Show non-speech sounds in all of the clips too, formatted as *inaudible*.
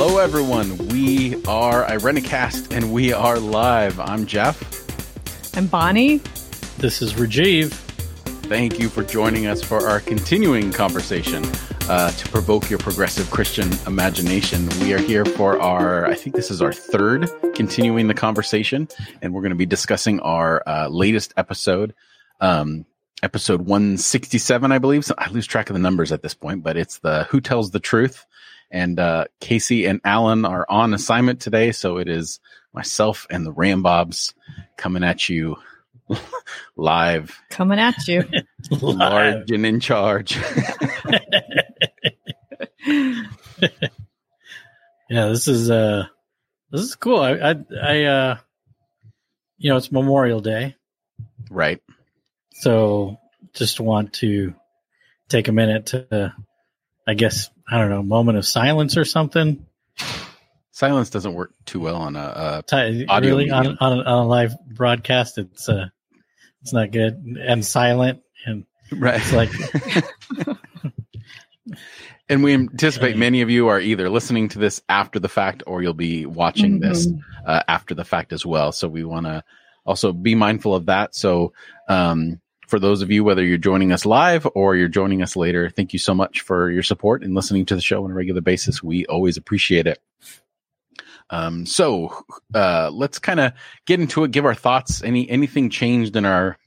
Hello, everyone. We are Irenicast and we are live. I'm Jeff. I'm Bonnie. This is Rajeev. Thank you for joining us for our continuing conversation uh, to provoke your progressive Christian imagination. We are here for our, I think this is our third continuing the conversation, and we're going to be discussing our uh, latest episode, um, episode 167, I believe. So I lose track of the numbers at this point, but it's the Who Tells the Truth. And uh, Casey and Allen are on assignment today, so it is myself and the Rambobs coming at you *laughs* live, Coming at you. *laughs* large and in charge. *laughs* Yeah, this is uh this is cool. I I, I uh you know, it's Memorial Day. right. So just want to take a minute to I guess I don't know, moment of silence or something. Silence doesn't work too well on a, a Audio really on, on, a, on a live broadcast it's uh it's not good and silent and right. it's like *laughs* and we anticipate many of you are either listening to this after the fact or you'll be watching this Mhm. uh, after the fact as well. So we want to also be mindful of that. So um, for those of you, whether you're joining us live or you're joining us later, thank you so much for your support and listening to the show on a regular basis. We always appreciate it. Um, so uh, let's kind of get into it. Give our thoughts. Any anything changed in our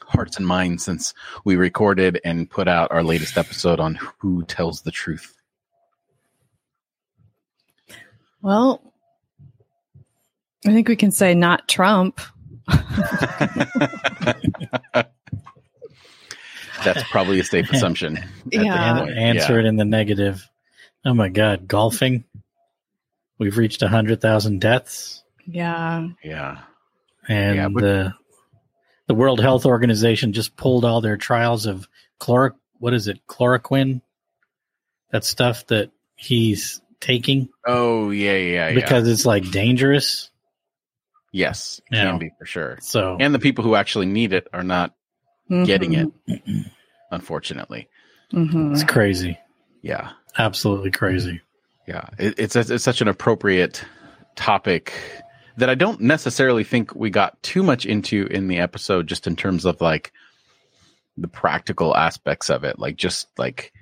hearts and minds since we recorded and put out our latest episode on who tells the truth? Well, I think we can say not Trump. *laughs* That's probably a safe assumption. at this Yeah. an- answer it in the negative. Oh my god, golfing. We've reached 100,000 deaths. Yeah. Yeah. and Yeah, but- the the World Health Organization just pulled all their trials of chlor what is it chloroquine that stuff that he's taking Oh yeah, yeah, yeah. because it's like dangerous yes, it Yeah. can be for sure. so And the people who actually need it are not getting it, unfortunately. Mhm. it's crazy Yeah, absolutely crazy yeah. It, it's it's such an appropriate topic that I don't necessarily think we got too much into in the episode, just in terms of like the practical aspects of it, like just like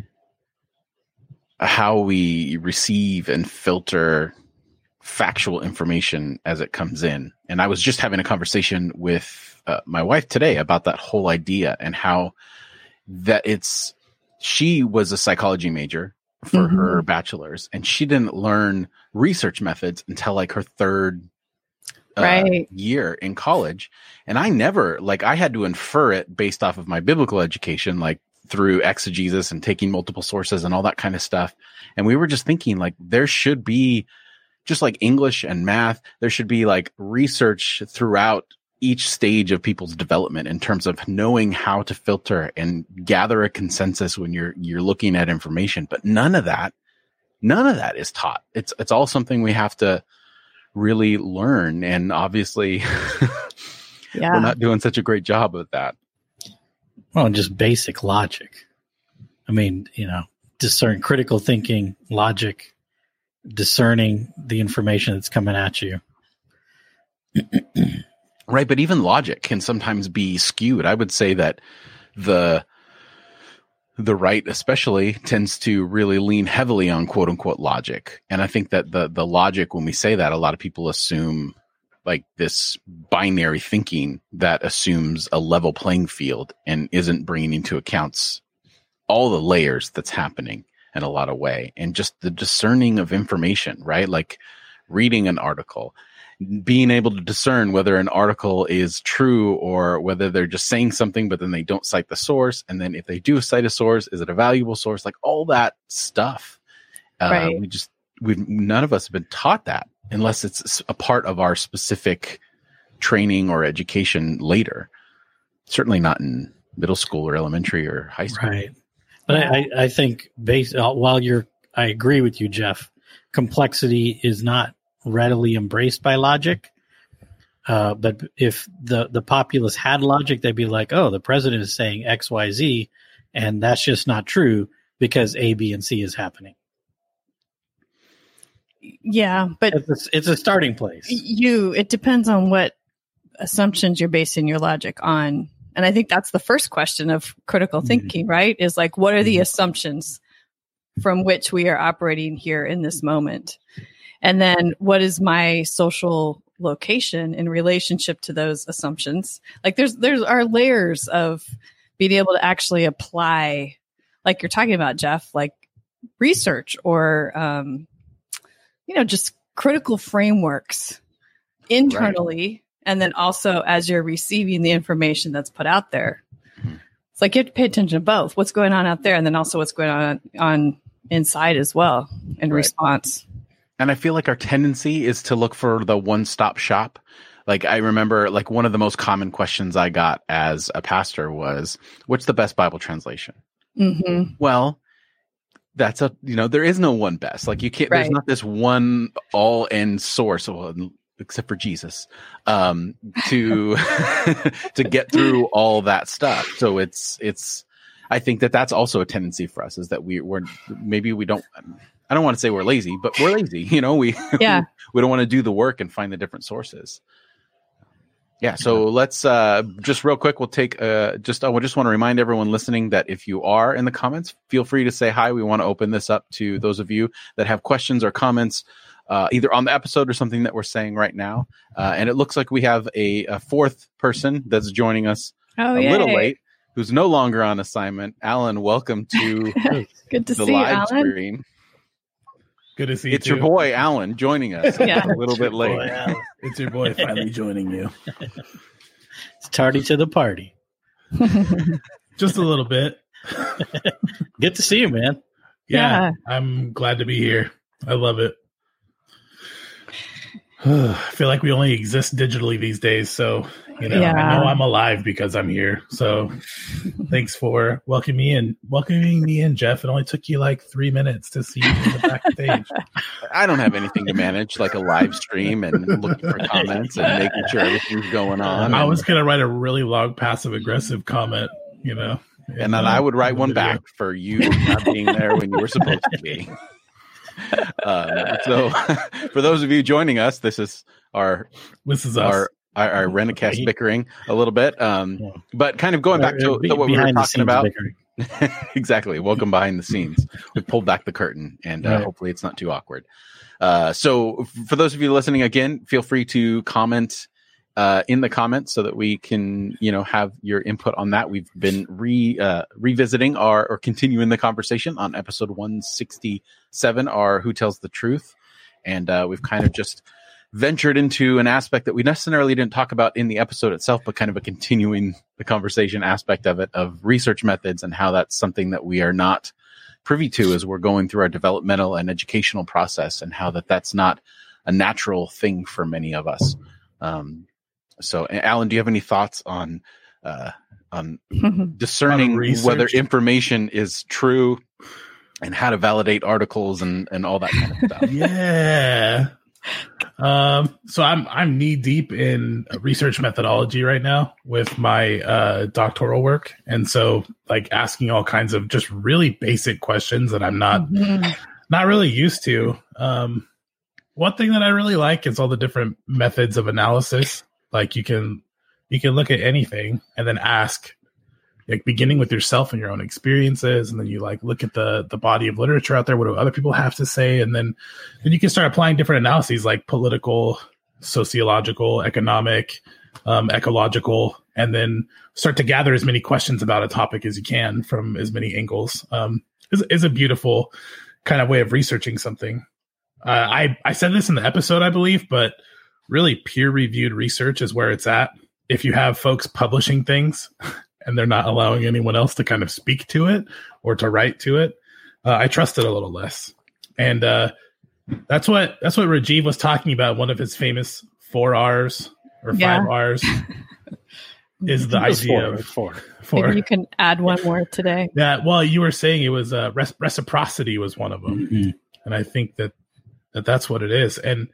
how we receive and filter factual information as it comes in. And I was just having a conversation with uh, my wife today about that whole idea and how that it's she was a psychology major for Mhm. her bachelor's and she didn't learn research methods until like her third uh, Right. year in college and i never like i had to infer it based off of my biblical education like through exegesis and taking multiple sources and all that kind of stuff and we were just thinking like there should be just like english and math there should be like research throughout each stage of people's development in terms of knowing how to filter and gather a consensus when you're you're looking at information. But none of that none of that is taught. It's it's all something we have to really learn. And obviously *laughs* Yeah. we're not doing such a great job of that. Well just basic logic. I mean you know discern critical thinking logic discerning the information that's coming at you. *clears throat* Right but even logic can sometimes be skewed. I would say that the the right especially tends to really lean heavily on quote unquote logic. And i think that the the logic when we say that a lot of people assume like this binary thinking that assumes a level playing field and isn't bringing into accounts all the layers that's happening in a lot of way and just the discerning of information right? Like reading an article being able to discern whether an article is true or whether they're just saying something but then they don't cite the source and then if they do cite a source is it a valuable source? Like all that stuff. Uh, Right. we just we none of us have been taught that unless it's a part of our specific training or education later. Certainly not in middle school or elementary or high school. Right. But I, I I think based uh, while you're, I agree with you, Jeff. Complexity is not readily embraced by logic. Uh, but if the the populace had logic, they'd be like, "Oh, the president is saying X, Y, Z, and that's just not true because A, B, and C is happening. Yeah, but It's a, it's a starting place. you it depends on what assumptions you're basing your logic on and i think that's the first question of critical Mhm. thinking right is like what are the Mhm. assumptions from which we are operating here in this moment and then what is my social location in relationship to those assumptions like there's there's are layers of being able to actually apply like you're talking about jeff like research or um you know just critical frameworks internally and then also as you're receiving the information that's put out there it's like you have to pay attention to both what's going on out there and then also what's going on on inside as well in Right. response And I feel like our tendency is to look for the one stop shop. Like I remember like one of the most common questions I got as a pastor was, what's the best Bible translation? hmm Well, that's a, you know, there is no one best. Like you can't, there's not this one all in source, well, except for Jesus, um, to, *laughs* to get through all that stuff. So it's, it's, I think that that's also a tendency for us is that we, we're, maybe we don't, I don't want to say we're lazy, but we're lazy. *laughs* You know, we, *laughs* yeah we don't want to do the work and find the different sources. Yeah, so let's uh, just real quick. We'll take uh, just. I just want to remind everyone listening that if you are in the comments, feel free to say hi. We want to open this up to those of you that have questions or comments, uh, either on the episode or something that we're saying right now. Uh, and it looks like we have a, a fourth person that's joining us oh a yeah little late, who's no longer on assignment. Allen, welcome to *laughs* good to the see you live alan stream. Good to see you. It's your boy Allen joining us. *laughs* Yeah. a little bit late. Boy, It's your boy finally joining you. it's tardy to the party. *laughs* Just a little bit. Good to see you, man. Yeah, Yeah. I'm glad to be here. I love it. *sighs* I feel like we only exist digitally these days, so you know Yeah. I know I'm alive because I'm here. So thanks for welcoming me and welcoming me in, Jeff. It only took you like three minutes to see me in the backstage. *laughs* I don't have anything to manage like a live stream and looking for comments and making sure everything's going on. I was gonna write a really long passive aggressive comment, you know, and then I would write one back for you not being there when you were supposed to be. *laughs* Um, so, *laughs* for those of you joining us, this is our This is us. our our, our Irenicast bickering a little bit, um, Yeah. but kind of going back to, Uh, be- to what we were talking about. *laughs* exactly. Welcome behind the scenes. We pulled back the curtain, and uh, Right. hopefully, it's not too awkward. Uh, so, for those of you listening, again, feel free to comment uh, in the comments so that we can, you know, have your input on that. We've been re uh, revisiting our or continuing the conversation on episode one sixty seven, our "Who Tells the Truth," and uh, we've kind of just ventured into an aspect that we necessarily didn't talk about in the episode itself, but kind of a continuing the conversation aspect of it of research methods and how that's something that we are not privy to as we're going through our developmental and educational process and how that that's not a natural thing for many of us. Um, so, Allen, do you have any thoughts on uh, on *laughs* discerning research. whether information is true and how to validate articles and, and all that kind of stuff? *laughs* yeah. Um, so I'm I'm knee deep in research methodology right now with my uh, doctoral work, and so like asking all kinds of just really basic questions that I'm not Mhm. not really used to. Um, one thing that I really like is all the different methods of analysis. Like you can you can look at anything and then ask, like beginning with yourself and your own experiences, and then you like look at the the body of literature out there. What do other people have to say? And then then you can start applying different analyses like political, sociological, economic, um, ecological, and then start to gather as many questions about a topic as you can from as many angles. Um, is is a beautiful kind of way of researching something. Uh, I I said this in the episode, I believe, but really peer reviewed research is where it's at. If you have folks publishing things *laughs* and they're not allowing anyone else to kind of speak to it or to write to it, uh, I trust it a little less. And uh, that's what that's what Rajeev was talking about. One of his famous four R's or Yeah. five R's *laughs* is the idea four, of four. four. Maybe you can add one more today. Yeah, well, you were saying it was uh, res- reciprocity was one of them, Mhm. and I think that, that that's what it is. And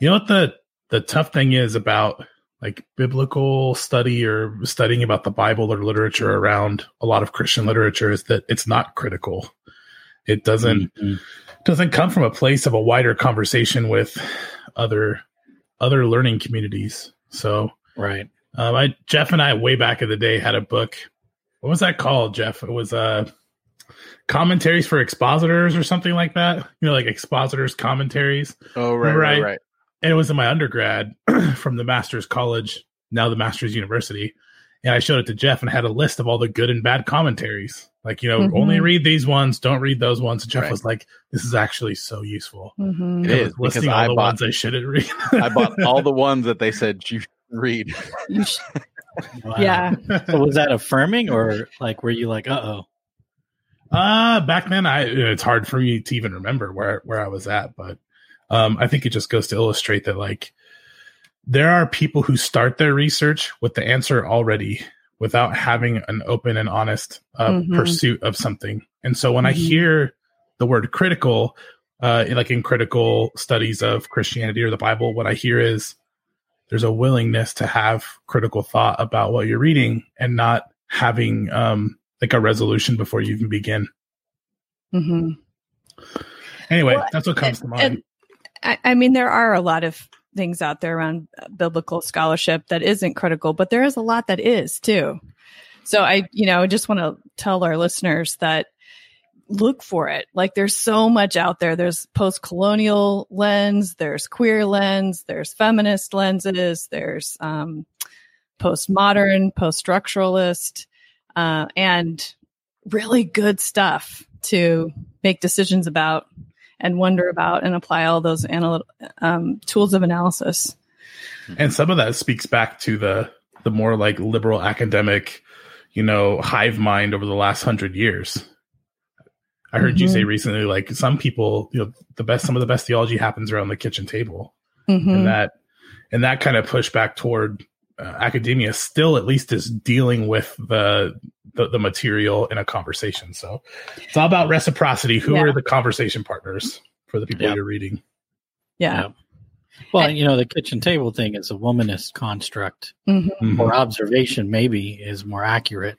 you know what the the tough thing is about like biblical study or studying about the Bible or literature around a lot of Christian literature is that it's not critical. It doesn't Mhm. doesn't come from a place of a wider conversation with other other learning communities. So Right. um, I Jeff and I way back in the day had a book. What was that called, Jeff? It was uh commentaries for expositors or something like that. You know, like expositors commentaries. Oh, right, right, Right. right. And it was in my undergrad *clears throat* from the master's college, now the master's university. And I showed it to Jeff and had a list of all the good and bad commentaries. Like, you know, Mhm. only read these ones, don't read those ones. And Jeff Right. was like, this is actually so useful. Mhm. It I listing because all I the bought- ones I shouldn't read. I bought *laughs* all the ones that they said you should read. *laughs* You sh- Wow. yeah. *laughs* So was that affirming or like were you like, uh oh? Uh back then I it's hard for me to even remember where where I was at, but um I think it just goes to illustrate that like there are people who start their research with the answer already without having an open and honest uh, Mhm. pursuit of something. And so when I Mhm. hear the word critical uh like in critical studies of Christianity or the Bible, what I hear is there's a willingness to have critical thought about what you're reading and not having um like a resolution before you even begin. Mhm. Anyway, Well, that's what comes to and- mind. I, I mean, there are a lot of things out there around biblical scholarship that isn't critical, but there is a lot that is too. So I, you know, I just want to tell our listeners that look for it. Like there's so much out there. There's post-colonial lens, there's queer lens, there's feminist lenses, there's um, postmodern, post-structuralist, uh, and really good stuff to make decisions about and wonder about and apply all those analytical um, tools of analysis. and some of that speaks back to the the more like liberal academic, you know, hive mind over the last hundred years. I heard you Mhm. say recently, like some people, you know, the best some of the best theology happens around the kitchen table, Mhm. and that and that kind of pushback toward uh, academia still at least is dealing with the, the the material in a conversation. So it's all about reciprocity. Who Yeah. are the conversation partners for the people Yeah. you're reading? yeah. Yeah. Well, you know, the kitchen table thing is a womanist construct Mhm. or observation, maybe is more accurate.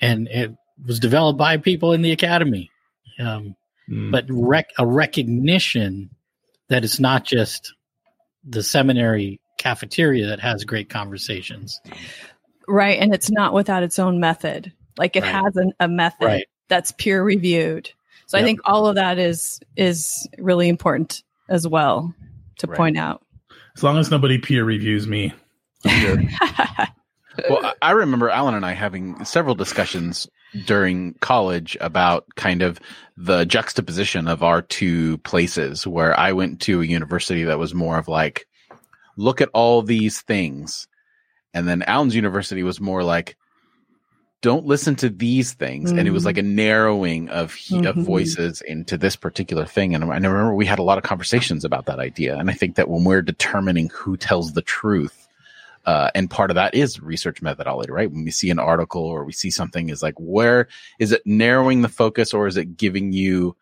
And it was developed by people in the academy. Um, Mm. but rec- a recognition that it's not just the seminary cafeteria that has great conversations. Right. And it's not without its own method. Like it Right. has an, a method Right. that's peer reviewed. So I think all of that is is really important as well to Right. point out. as long as nobody peer reviews me, *laughs* well, I- I remember Allen and I having several discussions during college about kind of the juxtaposition of our two places where I went to a university that was more of like, look at all these things. And then Allen's university was more like, don't listen to these things. And it was like a narrowing of, he- of Mhm. voices into this particular thing. And I remember we had a lot of conversations about that idea. And I think that when we're determining who tells the truth, uh, and part of that is research methodology, right? When we see an article or we see something, is like, where is it narrowing the focus or is it giving you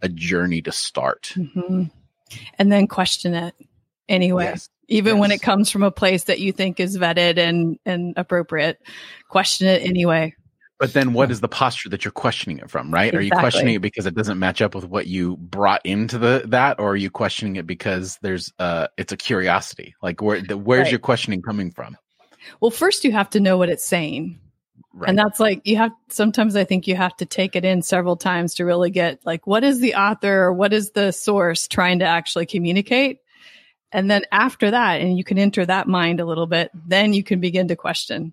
a journey to start? Mhm. And then question it anyway. Yes. Even when it comes from a place that you think is vetted and, and appropriate, question it anyway. But then what is the posture that you're questioning it from, right? Are you questioning it because it doesn't match up with what you brought into the that or are you questioning it because there's uh it's a curiosity? Like where the, where's Right. your questioning coming from? Well, first you have to know what it's saying. Right. And that's like you have sometimes I think you have to take it in several times to really get like what is the author or what is the source trying to actually communicate? And then after that, and you can enter that mind a little bit, then you can begin to question.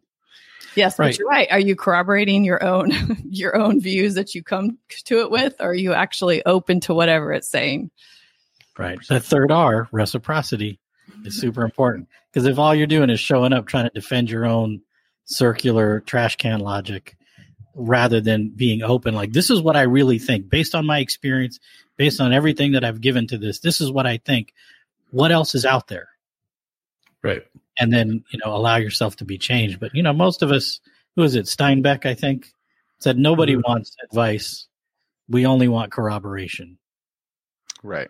Yes, Right. but you're right. Are you corroborating your own *laughs* your own views that you come to it with? Or are you actually open to whatever it's saying? Right. The third R, reciprocity, is super important. Because if all you're doing is showing up trying to defend your own circular trash can logic rather than being open, like, this is what I really think based on my experience, based on everything that I've given to this, this is what I think. What else is out there? right. And then, you know, allow yourself to be changed. But, you know, most of us, who is it? Steinbeck, I think, said nobody Mhm. wants advice. We only want corroboration. right.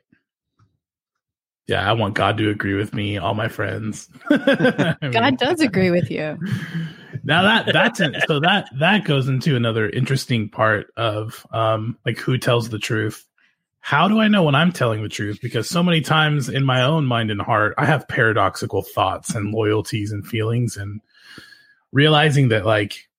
Yeah, I want God to agree with me, all my friends. *laughs* I mean, God does agree with you. *laughs* now that that's in, so that that goes into another interesting part of um like who tells the truth how do i know when i'm telling the truth? Because so many times in my own mind and heart i have paradoxical thoughts and loyalties and feelings and realizing that like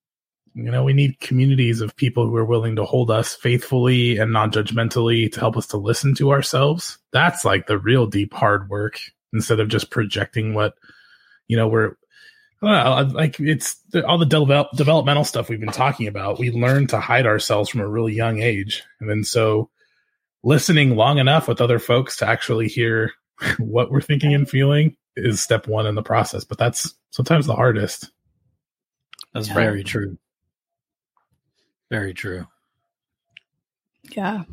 you know we need communities of people who are willing to hold us faithfully and non-judgmentally to help us to listen to ourselves. That's like the real deep hard work instead of just projecting what you know we're well, like it's all the develop, developmental stuff we've been talking about. We learn to hide ourselves from a really young age, and then so listening long enough with other folks to actually hear *laughs* what we're thinking and feeling is step one in the process. But that's sometimes the hardest. That's yeah. very true. Very true. Yeah.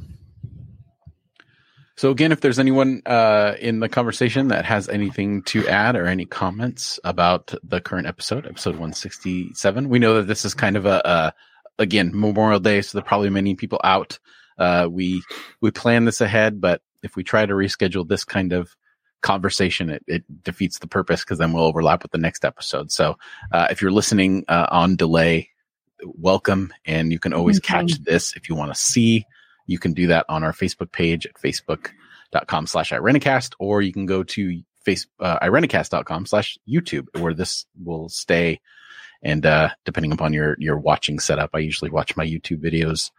So again, if there's anyone uh, in the conversation that has anything to add or any comments about the current episode, episode 167, we know that this is kind of a, a again Memorial Day, so there are probably many people out. Uh, we we plan this ahead, but if we try to reschedule this kind of conversation, it, it defeats the purpose because then we'll overlap with the next episode. So uh, if you're listening uh, on delay, welcome, and you can always mm-hmm. catch this if you want to see you can do that on our Facebook page at facebook.com slash Irenicast, or you can go to face, uh, Irenicast.com slash YouTube where this will stay. And, uh, depending upon your, your watching setup, I usually watch my YouTube videos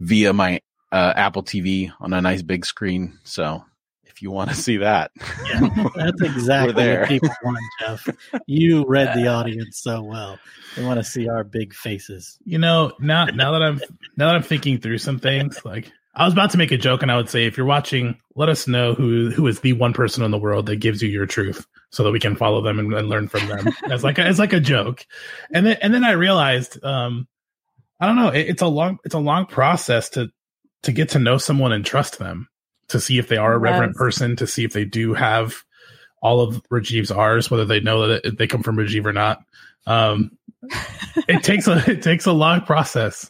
via my, uh, Apple TV on a nice big screen. So if you want to see that, yeah, that's *laughs* exactly what people want, Jeff. You read the *laughs* audience so well. They want to see our big faces. You know, now now that I'm now that I'm thinking through some things, like I was about to make a joke, and I would say, if you're watching, let us know who who is the one person in the world that gives you your truth, so that we can follow them and, and learn from them *laughs* as like a, as like a joke. And then and then I realized, um, I don't know, it, it's a long it's a long process to to get to know someone and trust them, to see if they are a yes. reverent person, to see if they do have all of Rajeev's R's, whether they know that they come from Rajeev or not. Um, it *laughs* takes a it takes a long process,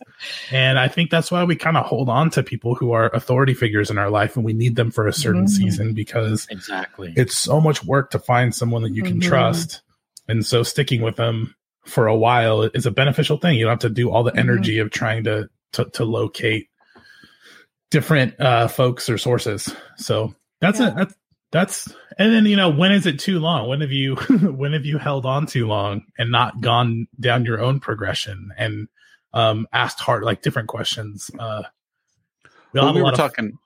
and I think that's why we kind of hold on to people who are authority figures in our life, and we need them for a certain mm-hmm. season because exactly it's so much work to find someone that you can mm-hmm. trust, and so sticking with them for a while is a beneficial thing. You don't have to do all the mm-hmm. energy mm-hmm. of trying to, to to, locate different uh, folks or sources. So that's yeah. a that's that's and then you know when is it too long? When have you *laughs* when have you held on too long and not gone down your own progression and um asked hard like different questions? Uh, we, well, we were talking. Of-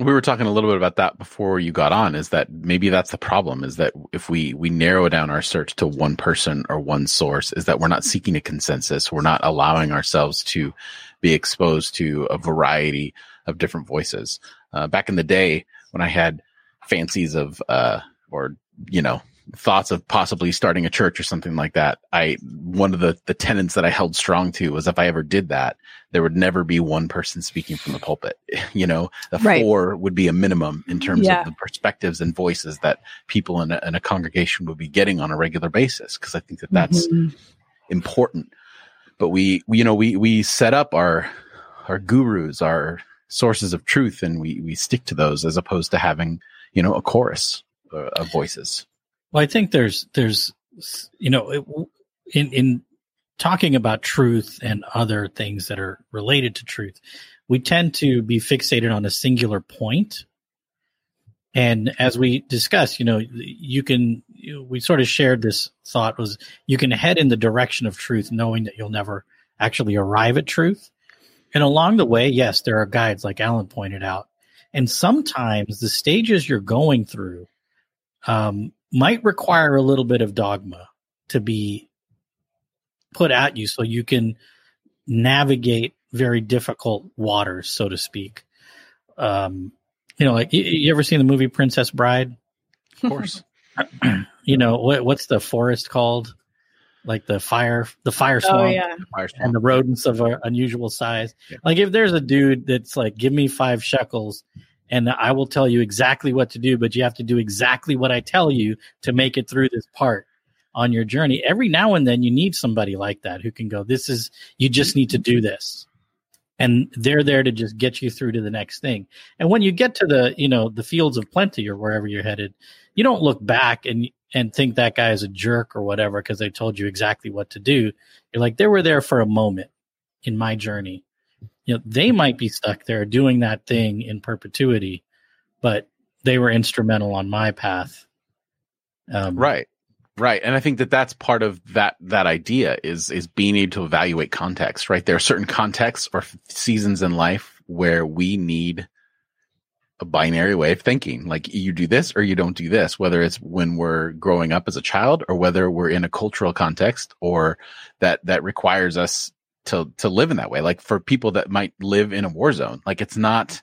we were talking a little bit about that before you got on. Is that maybe that's the problem? Is that if we we narrow down our search to one person or one source, is that we're not seeking a consensus. We're not allowing ourselves to be exposed to a variety of different voices. Uh, back in the day when I had fancies of uh or you know thoughts of possibly starting a church or something like that i one of the the tenets that i held strong to was if i ever did that there would never be one person speaking from the pulpit *laughs* you know the right. four would be a minimum in terms yeah. of the perspectives and voices that people in a, in a congregation would be getting on a regular basis because i think that that's mm-hmm. important but we, we you know we we set up our our gurus our sources of truth and we we stick to those as opposed to having you know, a chorus uh, of voices. Well, I think there's, there's, you know, in, in talking about truth and other things that are related to truth, we tend to be fixated on a singular point. And as we discussed, you know, you can, we sort of shared this thought was you can head in the direction of truth knowing that you'll never actually arrive at truth. And along the way, yes, there are guides like Allen pointed out and sometimes the stages you're going through um, might require a little bit of dogma to be put at you so you can navigate very difficult waters, so to speak. Um, you know, like you, you, ever seen the movie Princess Bride? Of course. *clears throat* you know what? What's the forest called? Like the fire, the fire oh, swamp, oh, yeah. and the rodents of an unusual size. Yeah. Like if there's a dude that's like, give me five shekels and I will tell you exactly what to do, but you have to do exactly what I tell you to make it through this part on your journey. Every now and then you need somebody like that who can go, this is, you just need to do this. And they're there to just get you through to the next thing. And when you get to the, you know, the fields of plenty or wherever you're headed, you don't look back and and think that guy is a jerk or whatever because they told you exactly what to do. You're like, they were there for a moment in my journey. You know, they might be stuck there doing that thing in perpetuity, but they were instrumental on my path. Um, right. Right. And I think that that's part of that, that idea is, is being able to evaluate context, right? There are certain contexts or seasons in life where we need a binary way of thinking. Like you do this or you don't do this, whether it's when we're growing up as a child or whether we're in a cultural context or that, that requires us to, to live in that way. Like for people that might live in a war zone, like it's not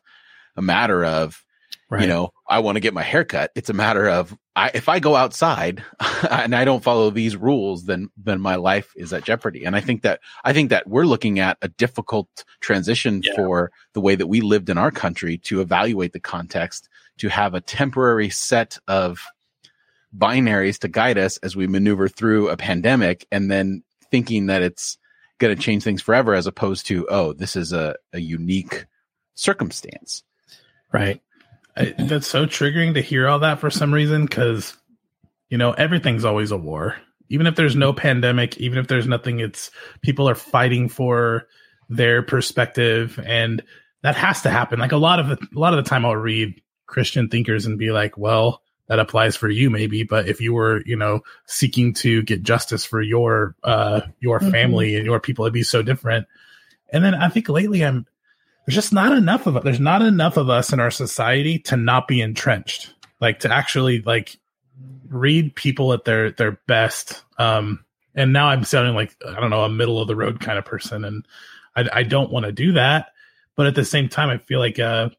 a matter of, Right. You know, I want to get my hair cut. It's a matter of I, if I go outside *laughs* and I don't follow these rules, then then my life is at jeopardy. And I think that I think that we're looking at a difficult transition yeah. for the way that we lived in our country to evaluate the context, to have a temporary set of binaries to guide us as we maneuver through a pandemic, and then thinking that it's going to change things forever, as opposed to oh, this is a, a unique circumstance. Right. I, that's so triggering to hear all that for some reason because you know everything's always a war. Even if there's no pandemic even if there's nothing it's people are fighting for their perspective and that has to happen. Like a lot of the, a lot of the time i'll read christian thinkers and be like well that applies for you maybe but if you were you know seeking to get justice for your uh your mm-hmm. family and your people it'd be so different. And then i think lately i'm there's just not enough of it. There's not enough of us in our society to not be entrenched, like to actually like read people at their their best. Um, and now I'm sounding like I don't know a middle of the road kind of person, and I, I don't want to do that. But at the same time, I feel like uh,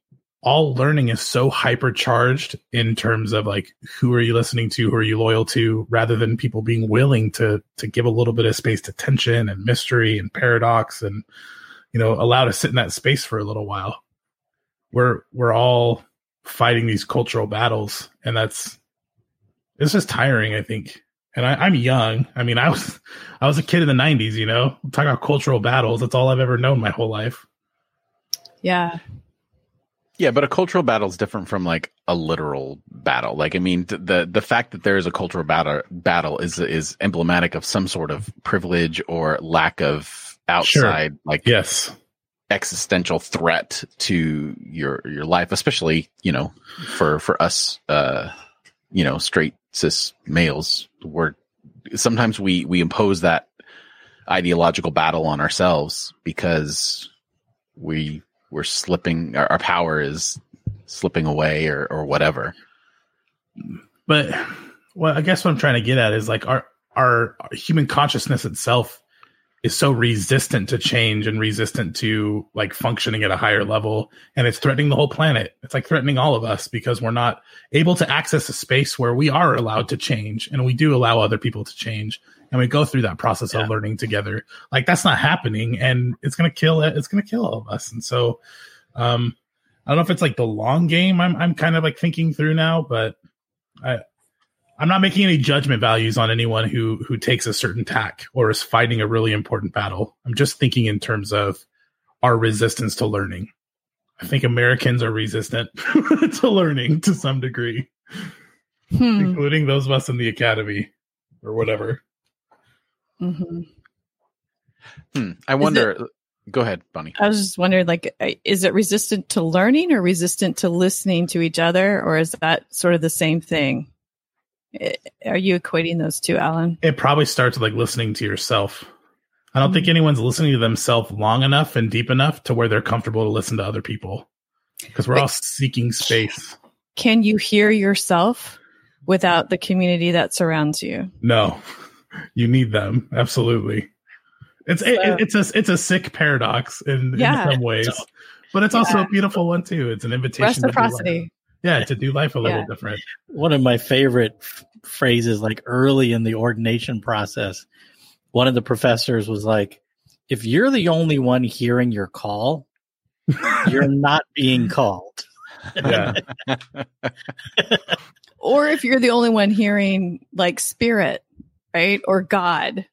all learning is so hypercharged in terms of like who are you listening to, who are you loyal to, rather than people being willing to to give a little bit of space to tension and mystery and paradox and you know, allow to sit in that space for a little while. We're we're all fighting these cultural battles, and that's it's just tiring. I think, and I, am young. I mean, I was I was a kid in the '90s. You know, talking about cultural battles. That's all I've ever known my whole life. Yeah. Yeah, but a cultural battle is different from like a literal battle. Like, I mean, the the fact that there is a cultural battle battle is is emblematic of some sort of privilege or lack of outside, sure. like yes, existential threat to your your life, especially you know for for us, uh, you know, straight cis males. We're sometimes we we impose that ideological battle on ourselves because we we're slipping our, our power is slipping away or or whatever. But well, I guess what I'm trying to get at is like our our human consciousness itself is so resistant to change and resistant to like functioning at a higher level and it's threatening the whole planet it's like threatening all of us because we're not able to access a space where we are allowed to change and we do allow other people to change and we go through that process yeah. of learning together like that's not happening and it's going to kill it it's going to kill all of us and so um i don't know if it's like the long game i'm i'm kind of like thinking through now but i I'm not making any judgment values on anyone who who takes a certain tack or is fighting a really important battle. I'm just thinking in terms of our resistance to learning. I think Americans are resistant *laughs* to learning to some degree, hmm. including those of us in the academy or whatever. Mm-hmm. Hmm. I wonder. It, go ahead, Bonnie. I was just wondering, like, uh, is it resistant to learning or resistant to listening to each other, or is that sort of the same thing? Are you equating those two, Allen? It probably starts with like listening to yourself. I don't mm-hmm. think anyone's listening to themselves long enough and deep enough to where they're comfortable to listen to other people because we're all seeking space. Can you hear yourself without the community that surrounds you? No, you need them absolutely. It's so, it, it's a it's a sick paradox in, yeah. in some ways, but it's also yeah. a beautiful one too. It's an invitation. Reciprocity yeah to do life a little yeah. different. One of my favorite f- phrases like early in the ordination process one of the professors was like if you're the only one hearing your call *laughs* you're not being called. Yeah. Or if you're the only one hearing like spirit right or god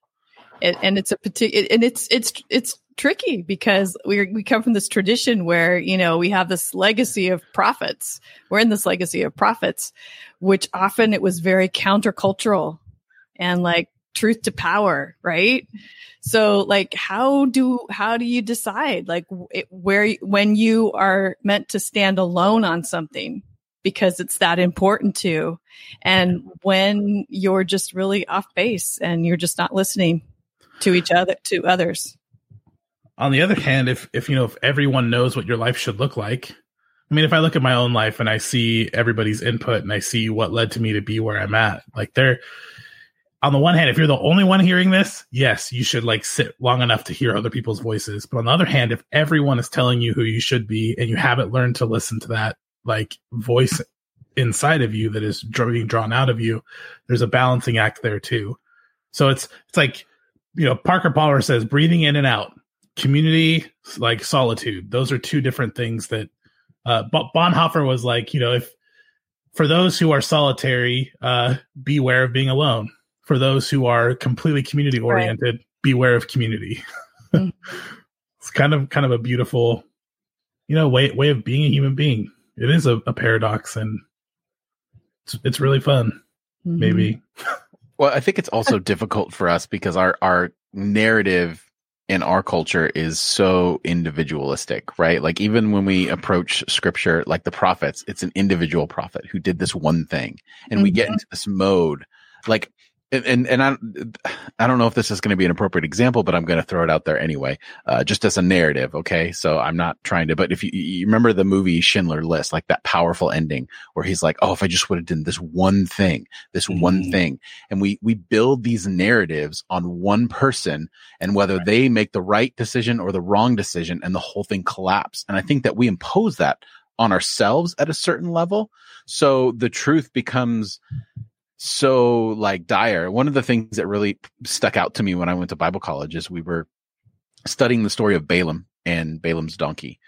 it, and it's a particular and it's it's it's tricky because we we come from this tradition where you know we have this legacy of prophets. We're in this legacy of prophets which often it was very countercultural and like truth to power right? So like how do how do you decide like it, where when you are meant to stand alone on something because it's that important to and when you're just really off base and you're just not listening to each other to others. On the other hand if if you know if everyone knows what your life should look like i mean if i look at my own life and i see everybody's input and i see what led to me to be where i'm at like there on the one hand if you're the only one hearing this yes you should like sit long enough to hear other people's voices. But on the other hand if everyone is telling you who you should be and you haven't learned to listen to that like voice inside of you that is being drawn out of you there's a balancing act there too. So it's it's like you know parker palmer says breathing in and out community like solitude those are two different things that uh bonhoeffer was like you know if for those who are solitary uh beware of being alone for those who are completely community oriented right. beware of community *laughs* mm-hmm. it's kind of kind of a beautiful you know way way of being a human being it is a, a paradox and it's, it's really fun mm-hmm. maybe *laughs* well i think it's also *laughs* difficult for us because our our narrative in our culture is so individualistic, right? Like even when we approach scripture, like the prophets, it's an individual prophet who did this one thing. And mm-hmm. we get mm-hmm. into this mode. Like and and I I don't know if this is going to be an appropriate example, but I'm going to throw it out there anyway, uh, just as a narrative. Okay, so I'm not trying to, but if you, you remember the movie Schindler List, like that powerful ending where he's like, "Oh, if I just would have done this one thing, this mm-hmm. one thing," and we we build these narratives on one person and whether right. they make the right decision or the wrong decision, and the whole thing collapse. And I think that we impose that on ourselves at a certain level, so the truth becomes so like dire. One of the things that really stuck out to me when I went to Bible college is we were studying the story of Balaam and Balaam's donkey.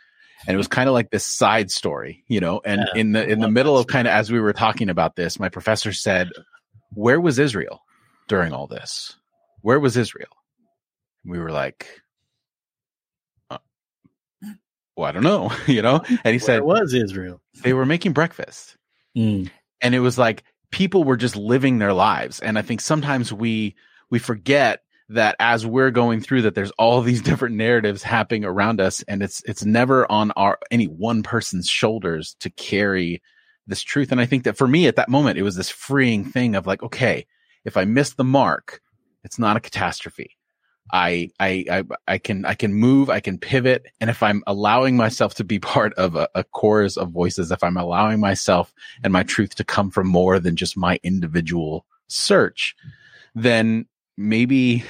And it was kind of like this side story, you know, and yeah, in the in the middle of kind of as we were talking about this, my professor said, "Where was Israel during all this? Where was Israel?" we were like, uh, "Well, I don't know," *laughs* you know. And he Where said, "Was Israel? They were making breakfast." Mm. And it was like people were just living their lives. And I think sometimes we, we forget that as we're going through that there's all these *laughs* different narratives happening around us and it's it's never on our any one person's shoulders to carry this truth and i think that for me at that moment it was this freeing thing of like okay if i miss the mark it's not a catastrophe I, I, I, I can, I can move, I can pivot. And if I'm allowing myself to be *laughs* part of a, a chorus of voices, if I'm allowing myself and my truth to come from more than just my individual search, then maybe,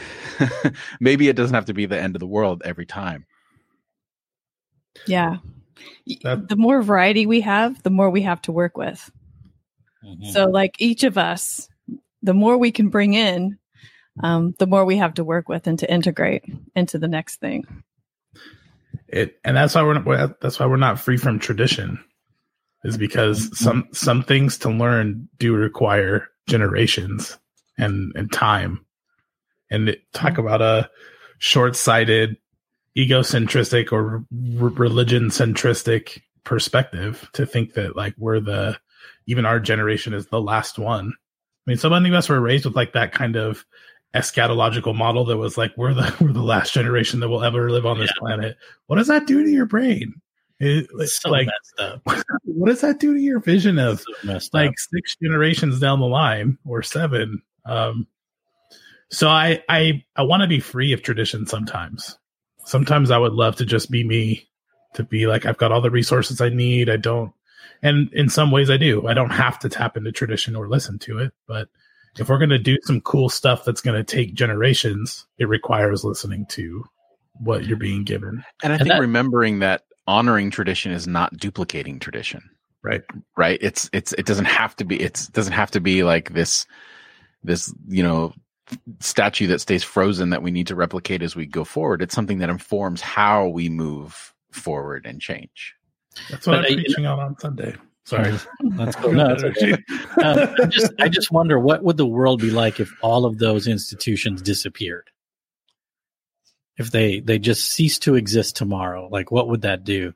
*laughs* maybe it doesn't have to be the end of the world every time. Yeah. That, the more variety we have, the more we have to work with. Mm-hmm. So, like each of us, the more we can bring in, um, the more we have to work with and to integrate into the next thing. It and that's why we're not, that's why we're not free from tradition, is because some some things to learn do require generations and and time, and it, talk mm-hmm. about a short sighted, egocentric or religion centristic perspective to think that like we're the even our generation is the last one. I mean, so many of us were raised with like that kind of eschatological model that was like we're the *laughs* we're the last generation that will ever live on this yeah. planet. What does that do to your brain? It, it's so like *laughs* what does that do to your vision of so like up. six generations down the line or seven? Um, so I I I want to be free of tradition sometimes. Sometimes I would love to just be me, to be like I've got all the resources I need. I don't, and in some ways I do. I don't have to tap into tradition or listen to it, but if we're going to do some cool stuff that's going to take generations, it requires listening to what you're being given. And I think that, remembering that honoring tradition is not duplicating tradition. Right. Right. It's it's it doesn't have to be it's doesn't have to be like this this, you know, statue that stays frozen that we need to replicate as we go forward. It's something that informs how we move forward and change. That's what but, I'm uh, preaching on on Sunday. Sorry, *laughs* that's cool. *laughs* No, that's okay. um, I *laughs* just I just wonder what would the world be like if all of those institutions disappeared. if they they just cease to exist tomorrow like what would that do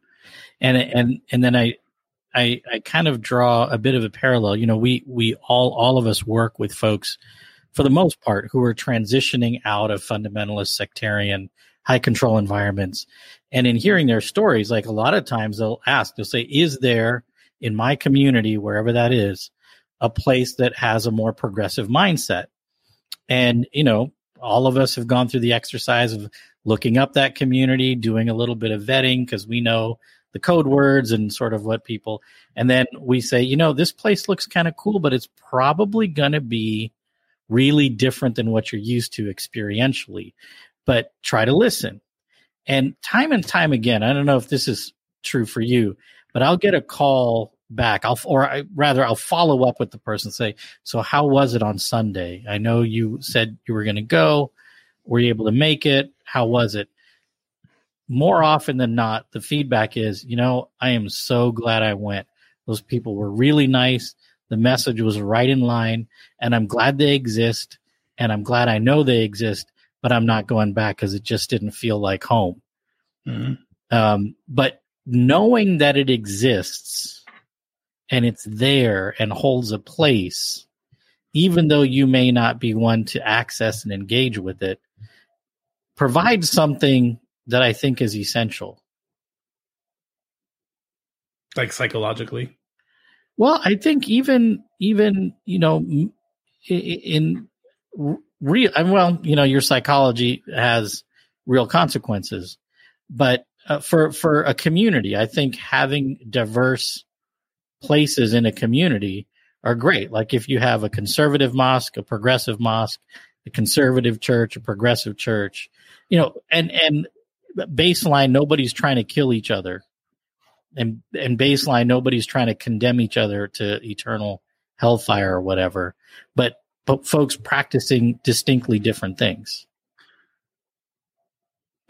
and and and then i i i kind of draw a bit of a parallel you know we we all all of us work with folks for the most part who are transitioning out of fundamentalist sectarian high control environments and in hearing their stories like a lot of times they'll ask they'll say is there in my community wherever that is a place that has a more progressive mindset and you know all of us have gone through the exercise of looking up that community, doing a little bit of vetting because we know the code words and sort of what people, and then we say, you know, this place looks kind of cool, but it's probably going to be really different than what you're used to experientially. But try to listen. And time and time again, I don't know if this is true for you, but I'll get a call back. I'll, or I, rather, I'll follow up with the person. Say, so how was it on Sunday? I know you said you were going to go. Were you able to make it? How was it? More often than not, the feedback is, you know, I am so glad I went. Those people were really nice. The message was right in line, and I'm glad they exist. And I'm glad I know they exist, but I'm not going back because it just didn't feel like home. Mm-hmm. Um, but knowing that it exists and it's there and holds a place, even though you may not be one to access and engage with it, provides something that I think is essential. Like psychologically? Well, I think even, even, you know, in real, well, you know, your psychology has real consequences, but uh, for, for a community, I think having diverse places in a community are great. Like if you have a conservative mosque, a progressive mosque, a conservative church, a progressive church, you know, and and baseline, nobody's trying to kill each other, and and baseline, nobody's trying to condemn each other to eternal hellfire or whatever. But but folks practicing distinctly different things.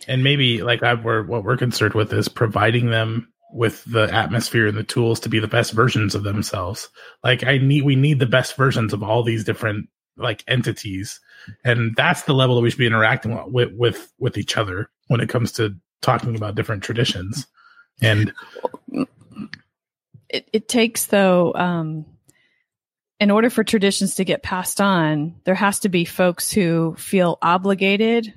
And maybe like I, we're, what we're concerned with is providing them with the atmosphere and the tools to be the best versions of themselves. Like I need, we need the best versions of all these different like entities, and that's the level that we should be interacting with with with each other when it comes to talking about different traditions. And it, it takes though, um, in order for traditions to get passed on, there has to be folks who feel obligated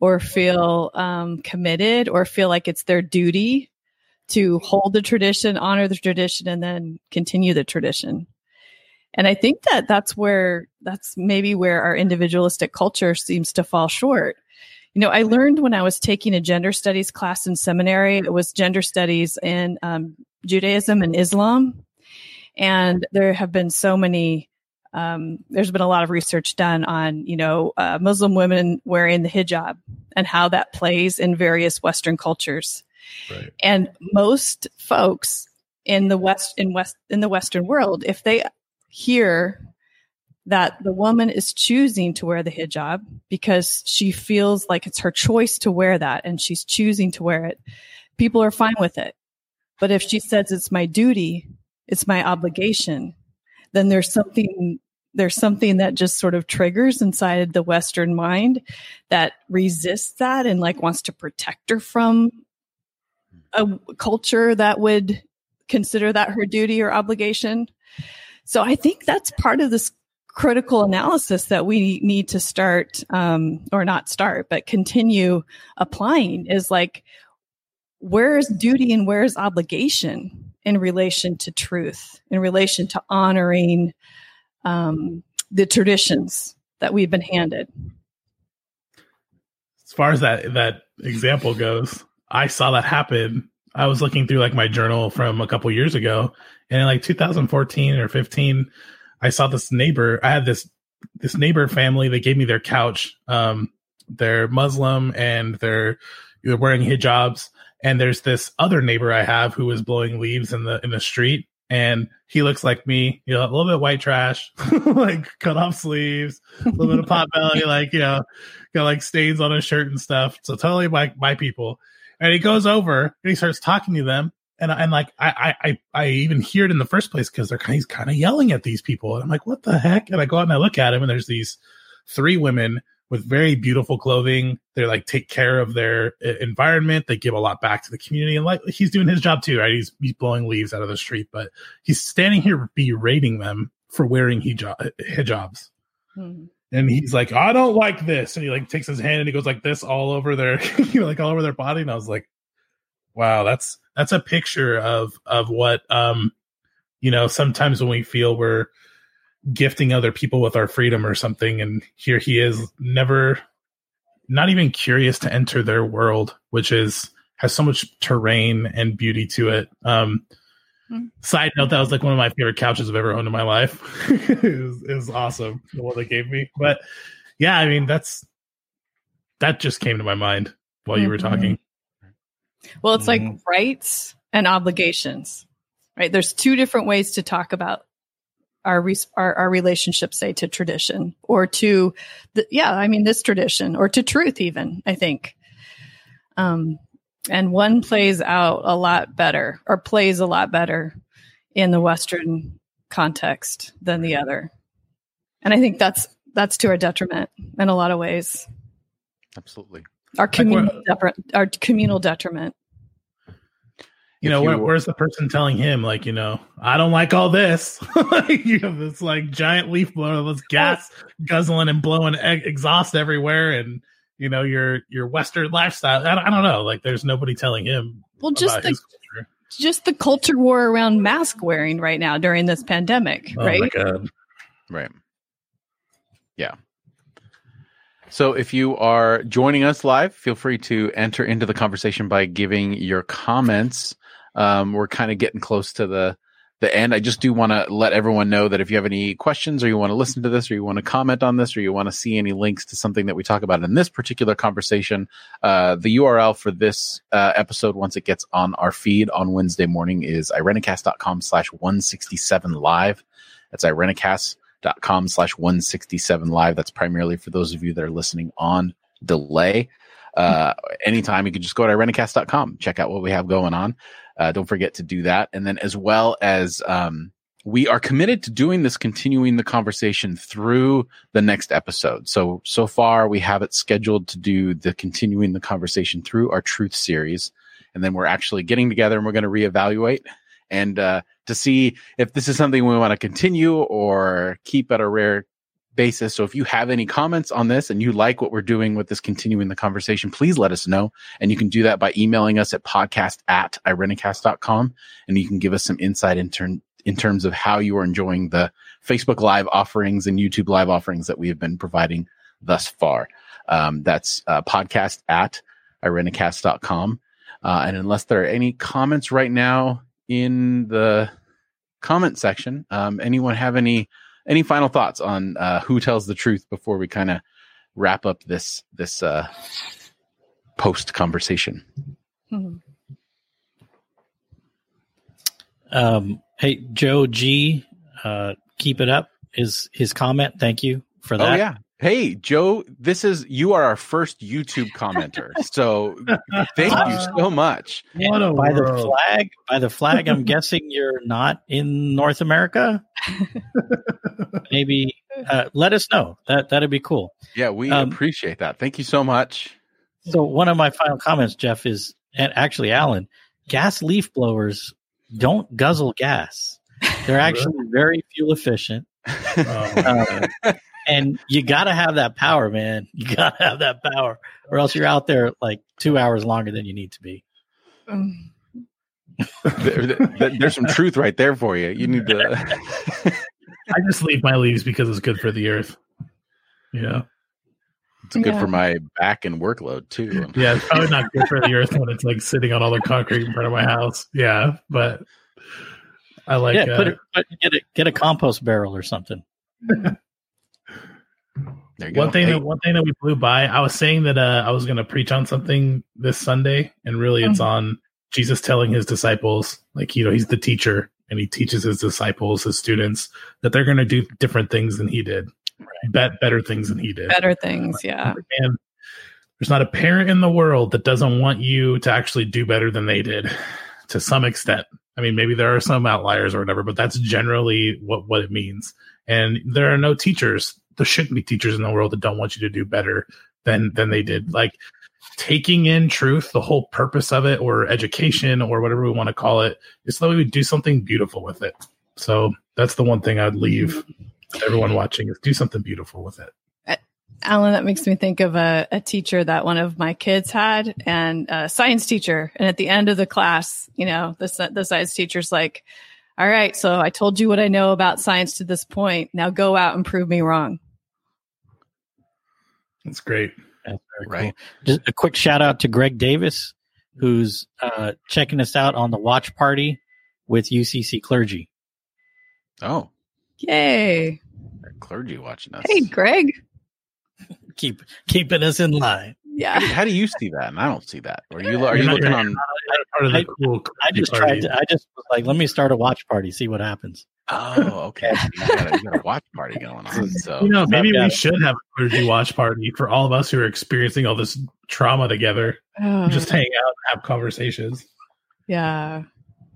or feel um, committed or feel like it's their duty to hold the tradition, honor the tradition, and then continue the tradition. And I think that that's where, that's maybe where our individualistic culture seems to fall short. You know, I learned when I was taking a gender studies class in seminary, it was gender studies in um, Judaism and Islam. And there have been so many, um, there's been a lot of research done on, you know, uh, Muslim women wearing the hijab and how that plays in various Western cultures. And most folks in the West, in West, in the Western world, if they hear that the woman is choosing to wear the hijab because she feels like it's her choice to wear that and she's choosing to wear it. People are fine with it. But if she says it's my duty, it's my obligation, then there's something there's something that just sort of triggers inside the western mind that resists that and like wants to protect her from a culture that would consider that her duty or obligation so I think that's part of this critical analysis that we need to start, um, or not start, but continue applying is like, where's duty and where's obligation in relation to truth, in relation to honoring um, the traditions that we've been handed. As far as that that example goes, I saw that happen. I was looking through like my journal from a couple years ago, and in like 2014 or 15, I saw this neighbor. I had this this neighbor family. They gave me their couch. Um, they're Muslim and they're they're wearing hijabs. And there's this other neighbor I have who is blowing leaves in the in the street, and he looks like me, you know, a little bit white trash, *laughs* like cut off sleeves, a little bit of *laughs* pot belly, like you know, got like stains on his shirt and stuff. So totally my my people. And he goes over and he starts talking to them, and and like I I I even hear it in the first place because they're he's kind of yelling at these people, and I'm like, what the heck? And I go out and I look at him, and there's these three women with very beautiful clothing. They're like take care of their environment. They give a lot back to the community, and like he's doing his job too, right? He's he's blowing leaves out of the street, but he's standing here berating them for wearing hijab, hijabs. Hmm. And he's like, I don't like this. And he like takes his hand and he goes like this all over their, *laughs* you know, like all over their body. And I was like, wow, that's that's a picture of of what um, you know, sometimes when we feel we're gifting other people with our freedom or something, and here he is, never, not even curious to enter their world, which is has so much terrain and beauty to it. Um. Side note: That was like one of my favorite couches I've ever owned in my life. *laughs* it, was, it was awesome, the one they gave me. But yeah, I mean, that's that just came to my mind while you were Mhm. talking. Well, it's like Mhm. rights and obligations, right? There's two different ways to talk about our res- our, our relationship, say, to tradition or to the yeah, I mean this tradition or to truth, even I think. Um, and one plays out a lot better or plays a lot better in the Western context than the other, and I think that's that's to our detriment in a lot of ways. Absolutely. Our what- communal detriment, our communal detriment. You If know, where, you- where's the person telling him, like, you know, I don't like all this? *laughs* you have this like giant leaf blower that's gas guzzling and blowing e- exhaust everywhere, and you know your your Western lifestyle. I don't, I don't know. Like, there's nobody telling him Well, just the culture. just the culture war around mask wearing right now during this pandemic, Oh my right? god! Right. Yeah. So if you are joining us live, feel free to enter into the conversation by giving your comments. Um, we're kind of getting close to the the end. I just do want to let everyone know that if you have any questions or you want to listen to this or you want to comment on this or you want to see any links to something that we talk about in this particular conversation, uh, the URL for this uh, episode, once it gets on our feed on Wednesday morning, is irenicast.com slash 167 live. That's irenicast.com slash 167 live. That's primarily for those of you that are listening on delay. Uh, anytime you can just go to irenicast.com, check out what we have going on. Uh, don't forget to do that. And then as well as, um, we are committed to doing this, continuing the conversation through the next episode. So, so far we have it scheduled to do the continuing the conversation through our truth series. And then we're actually getting together and we're going to reevaluate and, uh, to see if this is something we want to continue or keep at a rare basis. So if you have any comments on this and you like what we're doing with this continuing the conversation, please let us know. And you can do that by emailing us at podcast at irenicast.com and you can give us some insight in, turn, in terms of how you are enjoying the Facebook live offerings and YouTube live offerings that we have been providing thus far. Um, that's uh, podcast at irenicast.com. Uh, and unless there are any comments right now in the comment section, um, anyone have any any final thoughts on uh, who tells the truth before we kind of wrap up this this uh, post conversation? Mhm. Um, hey, Joe G, uh, keep it up is his comment. Thank you for that. Oh yeah. Hey Joe, this is you are our first YouTube commenter. So *laughs* thank you so much. What a by the flag, by the flag, I'm *laughs* guessing you're not in North America. *laughs* Maybe uh, let us know. That that'd be cool. Yeah, we Um, appreciate that. Thank you so much. So one of my final comments, Jeff, is and actually Allen, gas leaf blowers don't guzzle gas. They're actually very fuel efficient. Oh, Um, and you got to have that power, man. *laughs* You got to have that power, or else you're out there like two hours longer than you need to be. There, there- there's some truth right there for you. You need to. *laughs* I just leave my leaves because it's good for the earth. Yeah, it's good Yeah. for my back and workload too. yeah. It's probably not good for the earth when it's like sitting on all the concrete in front of my house. Yeah, but I like. yeah, uh, it, put, get a get a compost barrel or something. *laughs* There you one go. thing Hey, that one thing that we blew by i was saying that uh, i was going to preach on something this sunday and really it's on jesus telling his disciples like you know he's the teacher and he teaches his disciples his students that they're going to do different things than he did. Bet better things than he did. Better things, yeah. and there's not a parent in the world that doesn't want you to actually do better than they did to some extent. I mean maybe there are some outliers or whatever but that's generally what what it means. And there are no teachers there shouldn't be teachers in the world that don't want you to do better than than they did. Like taking in truth, the whole purpose of it, or education, or whatever we want to call it, is so that we would do something beautiful with it. So that's the one thing I'd leave everyone watching is do something beautiful with it. Eh, Allen, that makes me think of a, a teacher that one of my kids had and a science teacher. And at the end of the class, you know, the, the science teacher's like, all right, so I told you what I know about science to this point. Now go out and prove me wrong. That's great. That's very Right. cool. Just a quick shout out to Greg Davis, who's uh, checking us out on the watch party with UCC clergy. Oh, Yay. clergy watching us. Hey, Greg. Keep keeping us in line. Yeah. How do you see that? And I don't see that. Are you are You're you looking on? not part I- cool I just party. tried to. I just was like, let me start a watch party, see what happens. Oh, okay. You got, a, you got a watch party going on. *laughs* So You know, maybe we it. should have a clergy watch party for all of us who are experiencing all this trauma together. Oh, Just hang out and have conversations. yeah.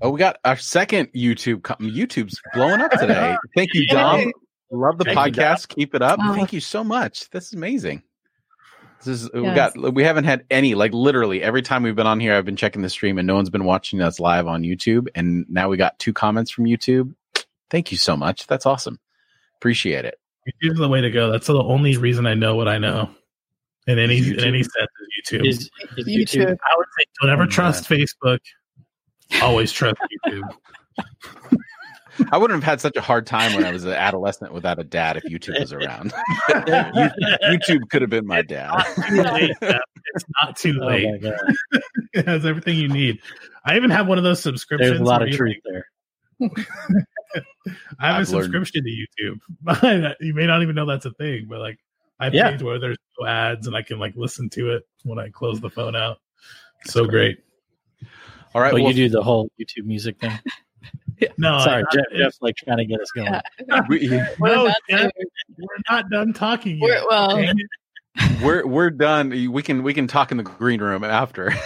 Oh, we got our second YouTube. co- YouTube's blowing up today. *laughs* Thank you, Dom. Yay. Love the Thank you, podcast. Keep it up. Oh. Thank you so much. This is amazing. This is we got we haven't had any like literally every time we've been on here I've been checking the stream and no one's been watching us live on YouTube and now we got two comments from YouTube. Thank you so much. That's awesome. Appreciate it. YouTube's the way to go. That's the only reason I know what I know. In any in any sense is YouTube. Is, is YouTube. YouTube, I would say don't ever Oh, trust Facebook. Always trust YouTube. *laughs* I wouldn't have had such a hard time when I was an adolescent without a dad if YouTube was around. *laughs* YouTube could have been my dad. Too late, It's not too oh late. my god, *laughs* it has everything you need. I even have one of those subscriptions. there's a lot of you, truth there. I have I've a learned- subscription to YouTube. *laughs* you may not even know that's a thing, but like I Yeah. pay to where there's no ads and I can like listen to it when I close the phone out. So great. All right. But well, you do the whole YouTube music thing. *laughs* No, Sorry, I- Jeff, Jeff's like trying to get us going. *laughs* Yeah. we, We're no, Jeff, we're not done talking We're- yet. well- Dang it. We're we're done. We can we can talk in the green room after. *laughs*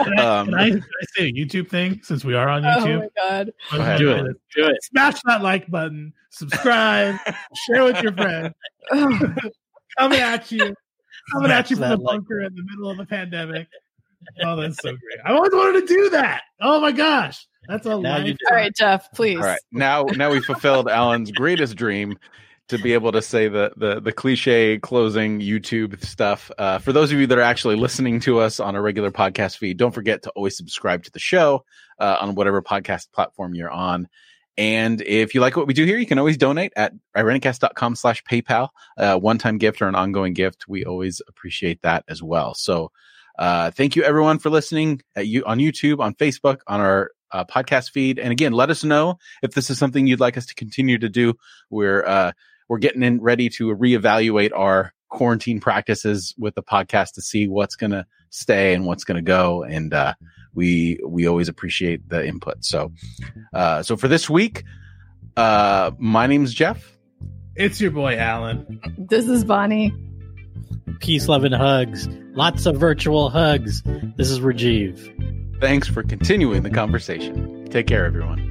Can I, um, can, I, can I say a YouTube thing since we are on YouTube? Oh my god. Go ahead. Do it. Do it. Smash that like button, subscribe, *laughs* share with your friends. Oh, *laughs* Coming at you. Coming at you from the that like bunker in the middle of a pandemic. Oh, that's so great. I always wanted to do that. Oh my gosh. That's a Now life. all right, Jeff, please. All right. Now now we fulfilled Allen's greatest dream to be able to say the the the cliche closing YouTube stuff. Uh, for those of you that are actually listening to us on a regular podcast feed, don't forget to always subscribe to the show uh, on whatever podcast platform you're on. And if you like what we do here, you can always donate at irenicast.com slash PayPal, uh, one-time gift or an ongoing gift. We always appreciate that as well. So, uh, thank you everyone for listening at you on YouTube, on Facebook, on our uh, podcast feed. And again, let us know if this is something you'd like us to continue to do. We're, uh, we're getting in ready to reevaluate our quarantine practices with the podcast to see what's going to stay and what's going to go. And, uh, we, we always appreciate the input. So, uh, so for this week, uh, my name's Jeff. It's your boy Allen. This is Bonnie. Peace, love, and hugs. Lots of virtual hugs. This is Rajeev. Thanks for continuing the conversation. Take care, everyone.